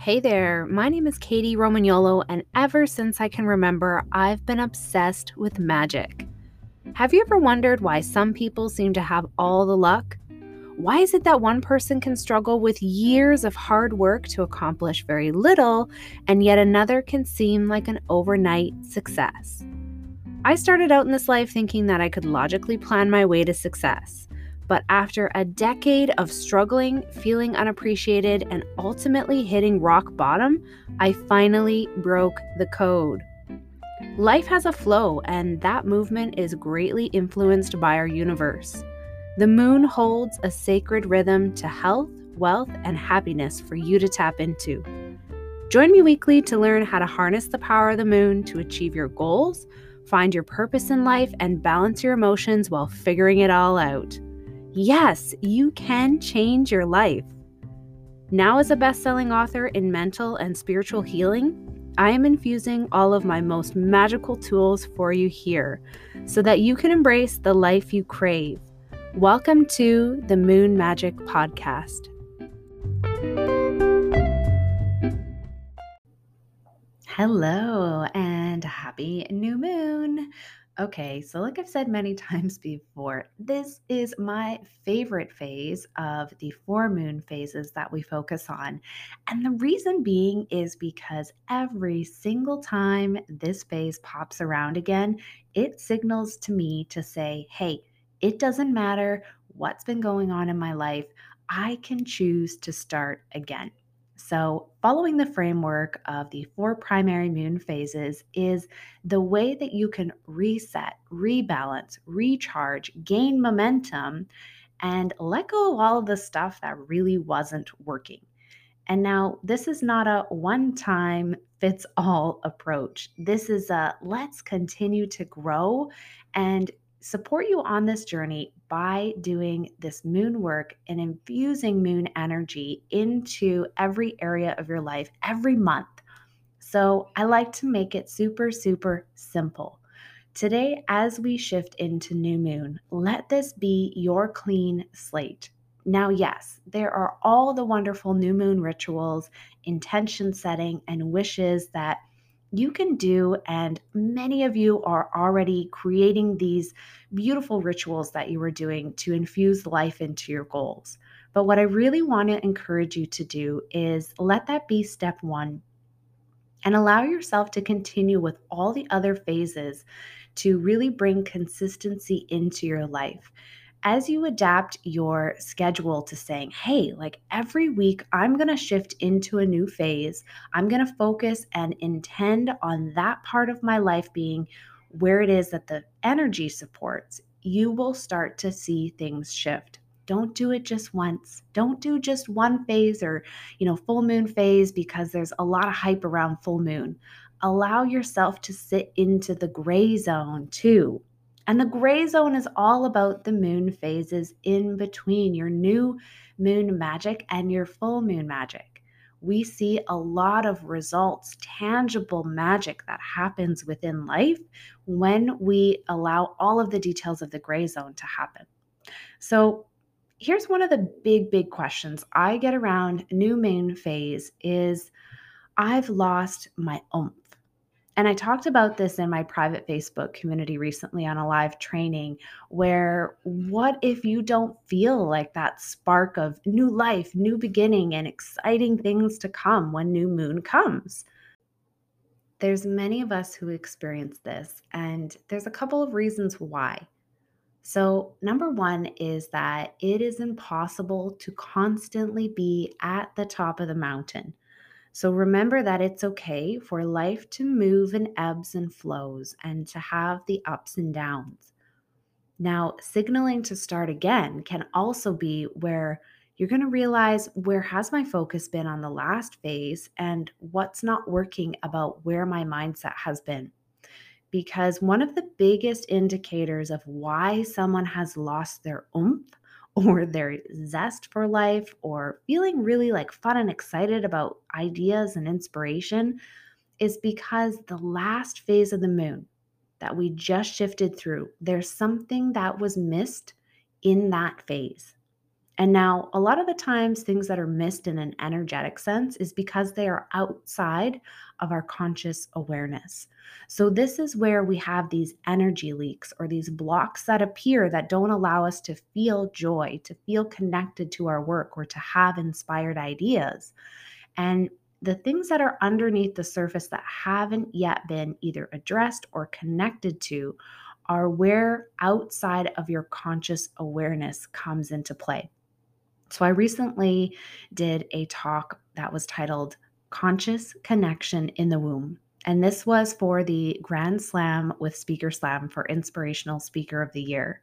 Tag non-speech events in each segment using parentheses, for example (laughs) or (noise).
Hey there, my name is Kady Romagnuolo, and ever since I can remember, I've been obsessed with magic. Have you ever wondered why some people seem to have all the luck? Why is it that one person can struggle with years of hard work to accomplish very little, and yet another can seem like an overnight success? I started out in this life thinking that I could logically plan my way to success. But after a decade of struggling, feeling unappreciated, and ultimately hitting rock bottom, I finally broke the code. Life has a flow, and that movement is greatly influenced by our universe. The moon holds a sacred rhythm to health, wealth, and happiness for you to tap into. Join me weekly to learn how to harness the power of the moon to achieve your goals, find your purpose in life, and balance your emotions while figuring it all out. Yes, you can change your life. Now, as a best selling author in mental and spiritual healing, I am infusing all of my most magical tools for you here so that you can embrace the life you crave. Welcome to the Moon Magic Podcast. Hello and happy new moon. Okay, so like I've said many (laughs) times before, this is my favorite phase of the four moon phases that we focus on. And the reason being is because every single time this phase pops around again, it signals to me to say, hey, it doesn't matter what's been going on in my life, I can choose to start again. So, following the framework of the four primary moon phases is the way that you can reset, rebalance, recharge, gain momentum, and let go of all of the stuff that really wasn't working. And now, this is not a one time fits all (laughs) approach. This is a let's continue to grow and support you on this journey by doing this moon work and infusing moon energy into every area of your life every month. So I like to make it super, super simple. Today, as we shift into new moon, let this be your clean slate. Now, yes, there are all the wonderful new moon rituals, intention setting, and wishes that you can do. And many of you are already creating these beautiful rituals that you are doing to infuse life into your goals. But what I really want to encourage you to do is let that be step one and allow yourself to continue with all the other phases to really bring consistency into your life as you adapt your schedule to saying, hey, like every week, I'm going to shift into a new phase, I'm going to focus and intend on that part of my life being where it is that the energy supports, you will start to see things shift. Don't do it just once. Don't do just one phase or, you know, full moon phase because there's a lot of hype around full moon. Allow yourself to sit into the gray zone too and the gray zone is all about the moon phases in between your new moon magic and your full moon magic. We see a lot of results, tangible magic that happens within life when we allow all of the details of the gray zone to happen. So, here's one of the big big questions I get around new moon phase is I've lost my oomph. And I talked about this in my private Facebook community recently on a live training where what if you don't feel like that spark of new life, new beginning, and exciting things to come when new moon comes? There's many of us who experience this, and there's a couple of reasons why. So, number one is that it is impossible to constantly be at the top of the mountain. So remember that it's okay for life to move in ebbs and flows and to have the ups and downs. Now, signaling to start again can also be where you're going to realize where has my focus been on the last phase and what's not working about where my mindset has been. Because one of the biggest indicators of why someone has lost their oomph or their zest for life or feeling really like fun and excited about ideas and inspiration is because the last phase of the moon that we just shifted through, there's something that was missed in that phase. And now, a lot of the times, things that are missed in an energetic sense is because they are outside of our conscious awareness. So, this is where we have these energy leaks or these blocks that appear that don't allow us to feel joy, to feel connected to our work, or to have inspired ideas. And the things that are underneath the surface that haven't yet been either addressed or connected to are where outside of your conscious awareness comes into play. So, I recently did a talk that was titled Conscious Connection in the Womb. And this was for the Grand Slam with Speaker Slam for Inspirational Speaker of the Year.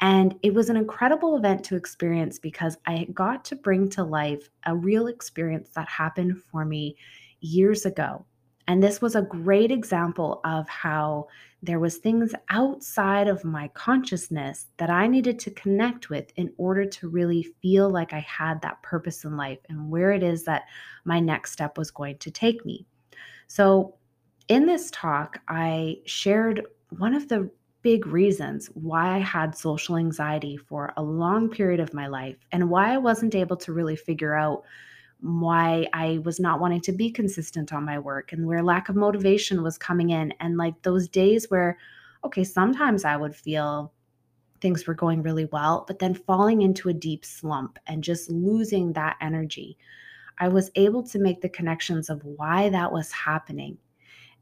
And it was an incredible event to experience because I got to bring to life a real experience that happened for me years ago. And this was a great example of how there was things outside of my consciousness that I needed to connect with in order to really feel like I had that purpose in life and where it is that my next step was going to take me. So, in this talk, I shared one of the big reasons why I had social anxiety for a long period of my life and why I wasn't able to really figure out why I was not wanting to be consistent on my work and where lack of motivation was coming in. And like those days where, okay, sometimes I would feel things were going really well, but then falling into a deep slump and just losing that energy. I was able to make the connections of why that was happening.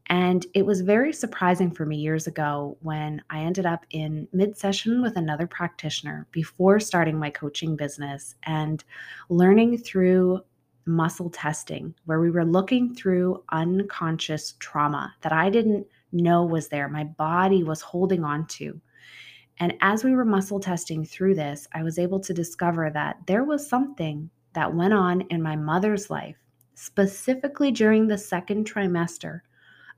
And it was very surprising for me years ago when I ended up in mid session with another practitioner before starting my coaching business and learning through muscle testing where we were looking through unconscious trauma that I didn't know was there. My body was holding on to. And as we were muscle testing through this, I was able to discover that there was something that went on in my mother's life, specifically during the second trimester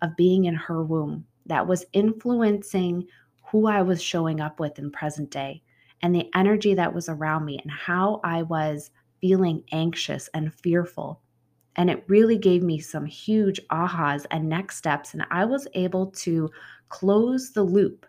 of being in her womb, that was influencing who I was showing up with in present day and the energy that was around me and how I was feeling anxious and fearful. And it really gave me some huge ahas and next steps. And I was able to close the loop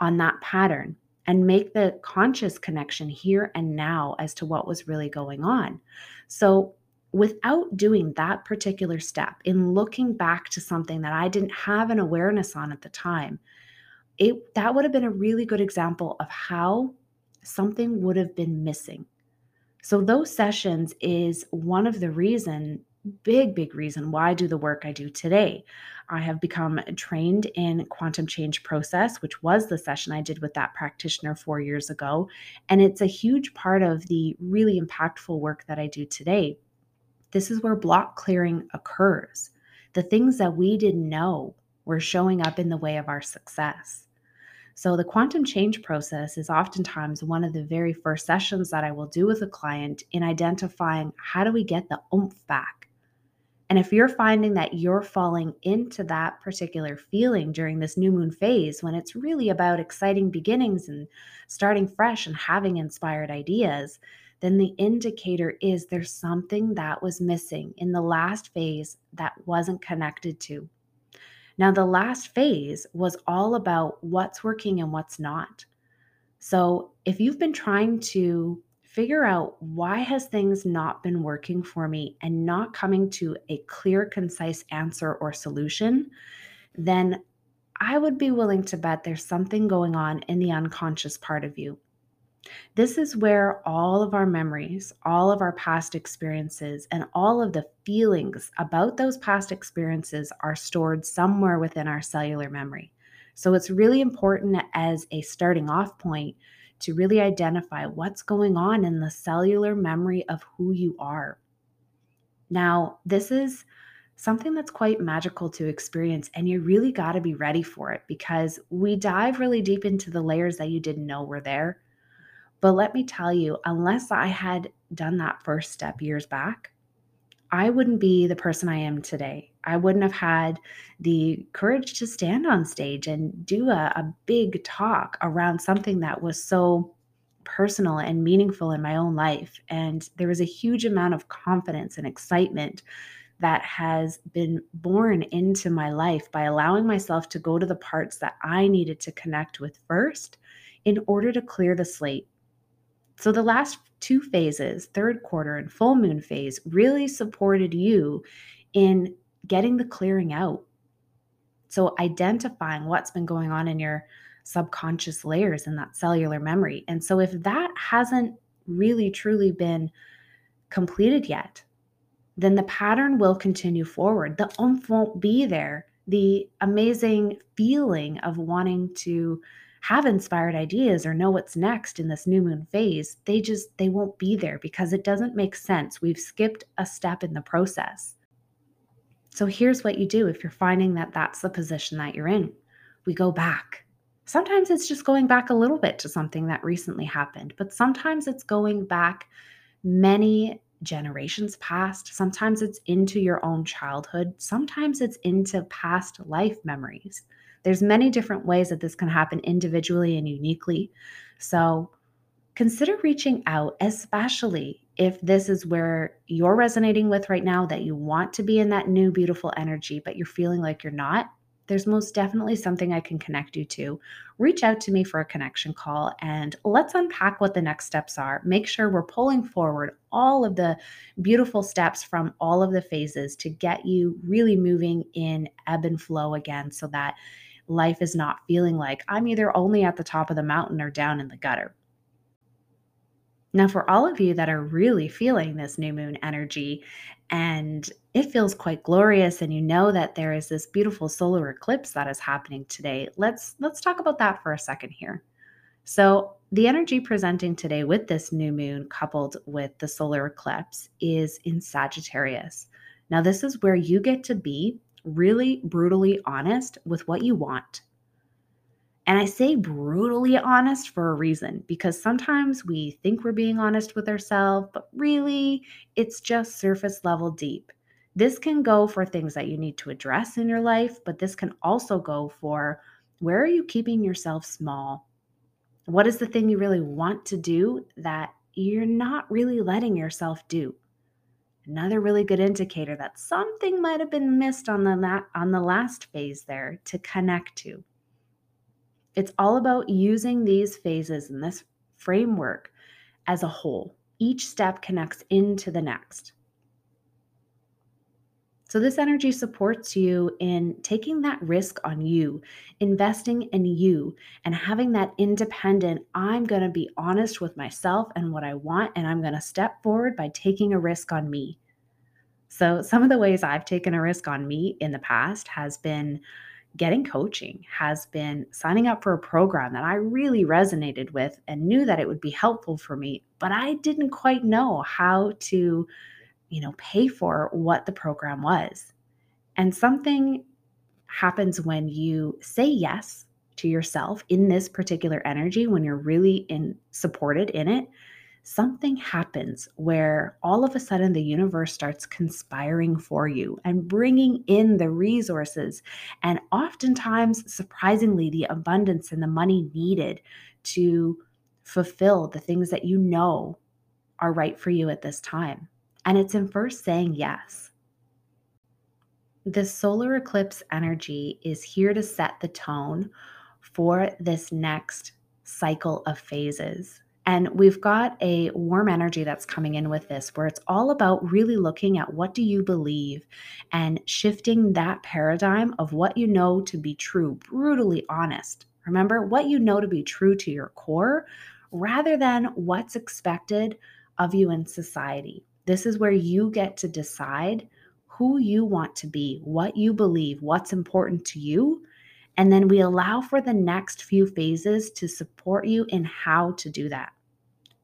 on that pattern and make the conscious connection here and now as to what was really going on. So, without doing that particular step, in looking back to something that I didn't have an awareness on at the time, it that would have been a really good example of how something would have been missing so those sessions is one of the reason big big reason why I do the work I do today. I have become trained in quantum change process, which was the session I did with that practitioner 4 years ago, and it's a huge part of the really impactful work that I do today. This is where block clearing occurs. The things that we didn't know were showing up in the way of our success. So, the quantum change process is oftentimes one of the very first sessions that I will do with a client in identifying how do we get the oomph back. And if you're finding that you're falling into that particular feeling during this new moon phase, when it's really about exciting beginnings and starting fresh and having inspired ideas, then the indicator is there's something that was missing in the last phase that wasn't connected to. Now, the last phase was all about what's working and what's not. So, if you've been trying to figure out why has things not been working for me and not coming to a clear concise answer or solution, then I would be willing to bet there's something going on in the unconscious part of you. This is where all of our memories, all of our past experiences, and all of the feelings about those past experiences are stored somewhere within our cellular memory. So it's really important as a starting off point to really identify what's going on in the cellular memory of who you are. Now, this is something that's quite magical to experience, and you really got to be ready for it because we dive really deep into the layers that you didn't know were there. But let me tell you, unless I had done that first step years back, I wouldn't be the person I am today. I wouldn't have had the courage to stand on stage and do a, a big talk around something that was so personal and meaningful in my own life. And there was a huge amount of confidence and excitement that has been born into my life by allowing myself to go to the parts that I needed to connect with first in order to clear the slate So the last two phases, third quarter and full moon phase, really supported you in getting the clearing out. So identifying what's been going on in your subconscious layers in that cellular memory. And so if that hasn't really truly been completed yet, then the pattern will continue forward. The oomph won't be there. The amazing feeling of wanting to have inspired ideas or know what's next in this new moon phase, they just they won't be there because it doesn't make sense. We've skipped a step in the process. So here's what you do if you're finding that that's the position that you're in. We go back. Sometimes it's just going back a little bit to something that recently happened, but sometimes it's going back many generations past. Sometimes it's into your own childhood. Sometimes it's into past life memories. There's many different ways that this can happen individually and uniquely. So consider reaching out, especially if this is where you're resonating with right now that you want to be in that new beautiful energy, but you're feeling like you're not there's most definitely something I can connect you to. Reach out to me for a connection call and let's unpack what the next steps are. Make sure we're pulling forward all of the beautiful steps from all of the phases to get you really moving in ebb and flow again so that life is not feeling like I'm either only at the top of the mountain or down in the gutter. Now, for all of you that are really feeling this new moon energy and it feels quite glorious and you know that there is this beautiful solar eclipse that is happening today, let's let's talk about that for a second here. So, the energy presenting today with this new moon coupled with the solar eclipse is in Sagittarius. Now, this is where you get to be really brutally honest with what you want and I say brutally honest for a reason because sometimes we think we're being honest with ourselves, but really it's just surface level deep. This can go for things that you need to address in your life, but this can also go for where are you keeping yourself small? What is the thing you really want to do that you're not really letting yourself do? Another really good indicator that something might have been missed on the on the last phase there to connect to. It's all about using these phases in this framework as a whole. Each step connects into the next. So, this energy supports you in taking that risk on you, investing in you, and having that independent, I'm going to be honest with myself and what I want, and I'm going to step forward by taking a risk on me. So, some of the ways I've taken a risk on me in the past has been getting coaching has been signing up for a program that I really resonated with and knew that it would be helpful for me, but I didn't quite know how to, you know, pay for what the program was. And something happens when you say yes to yourself in this particular energy when you're really in supported in it something happens where all of a sudden the universe starts conspiring for you and bringing in the resources and oftentimes, surprisingly, the abundance and the money needed to fulfill the things that you know are right for you at this time. And it's in first saying yes. This solar eclipse energy is here to set the tone for this next cycle of phases. And we've got a warm energy that's coming in with this where it's all about really looking at what do you believe and shifting that paradigm of what you know to be true, brutally honest. Remember what you know to be true to your core rather than what's expected of you in society. This is where you get to decide who you want to be, what you believe, what's important to you, and then we allow for the next few phases to support you in how to do that.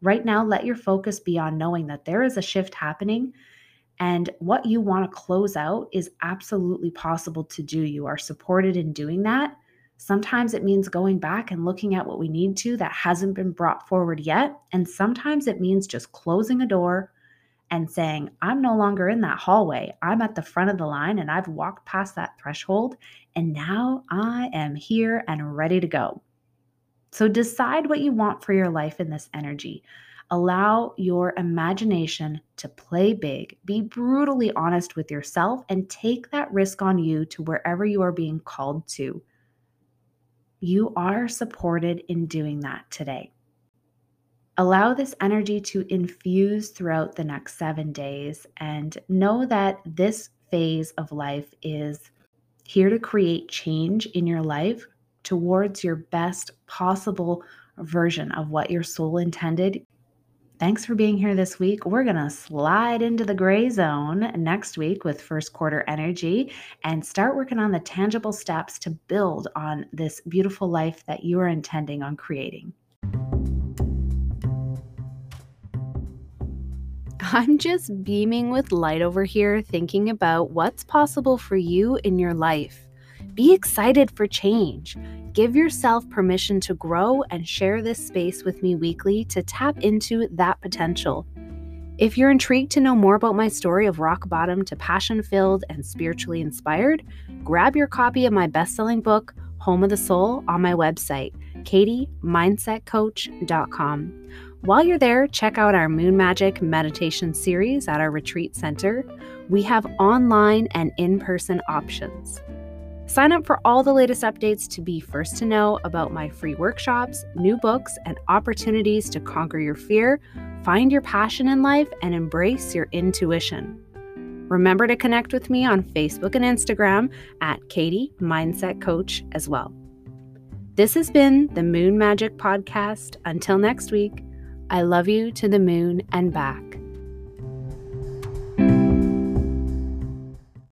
Right now, let your focus be on knowing that there is a shift happening and what you want to close out is absolutely possible to do. You are supported in doing that. Sometimes it means going back and looking at what we need to that hasn't been brought forward yet. And sometimes it means just closing a door and saying, I'm no longer in that hallway. I'm at the front of the line and I've walked past that threshold. And now I am here and ready to go. So decide what you want for your life in this energy. Allow your imagination to play big. Be brutally honest with yourself and take that risk on you to wherever you are being called to. You are supported in doing that today. Allow this energy to infuse throughout the next seven days and know that this phase of life is here to create change in your life towards your best possible version of what your soul intended Thanks for being here this week. We're going to slide into the gray zone next week with first quarter energy and start working on the tangible steps to build on this beautiful life that you are intending on creating. I'm just beaming with light over here, thinking about what's possible for you in your life. Be excited for change. Give yourself permission to grow and share this space with me weekly to tap into that potential. If you're intrigued to know more about my story of rock bottom to passion filled and spiritually inspired, grab your copy of my best selling book, Home of the Soul, on my website, kadymindsetcoach.com. While you're there, check out our Moon Magic meditation series at our retreat center. We have online and in person options. Sign up for all the latest updates to be first to know about my free workshops, new books, and opportunities to conquer your fear, find your passion in life, and embrace your intuition. Remember to connect with me on Facebook and Instagram at Kady Mindset Coach as well. This has been the Moon Magic Podcast. Until next week, I love you to the moon and back.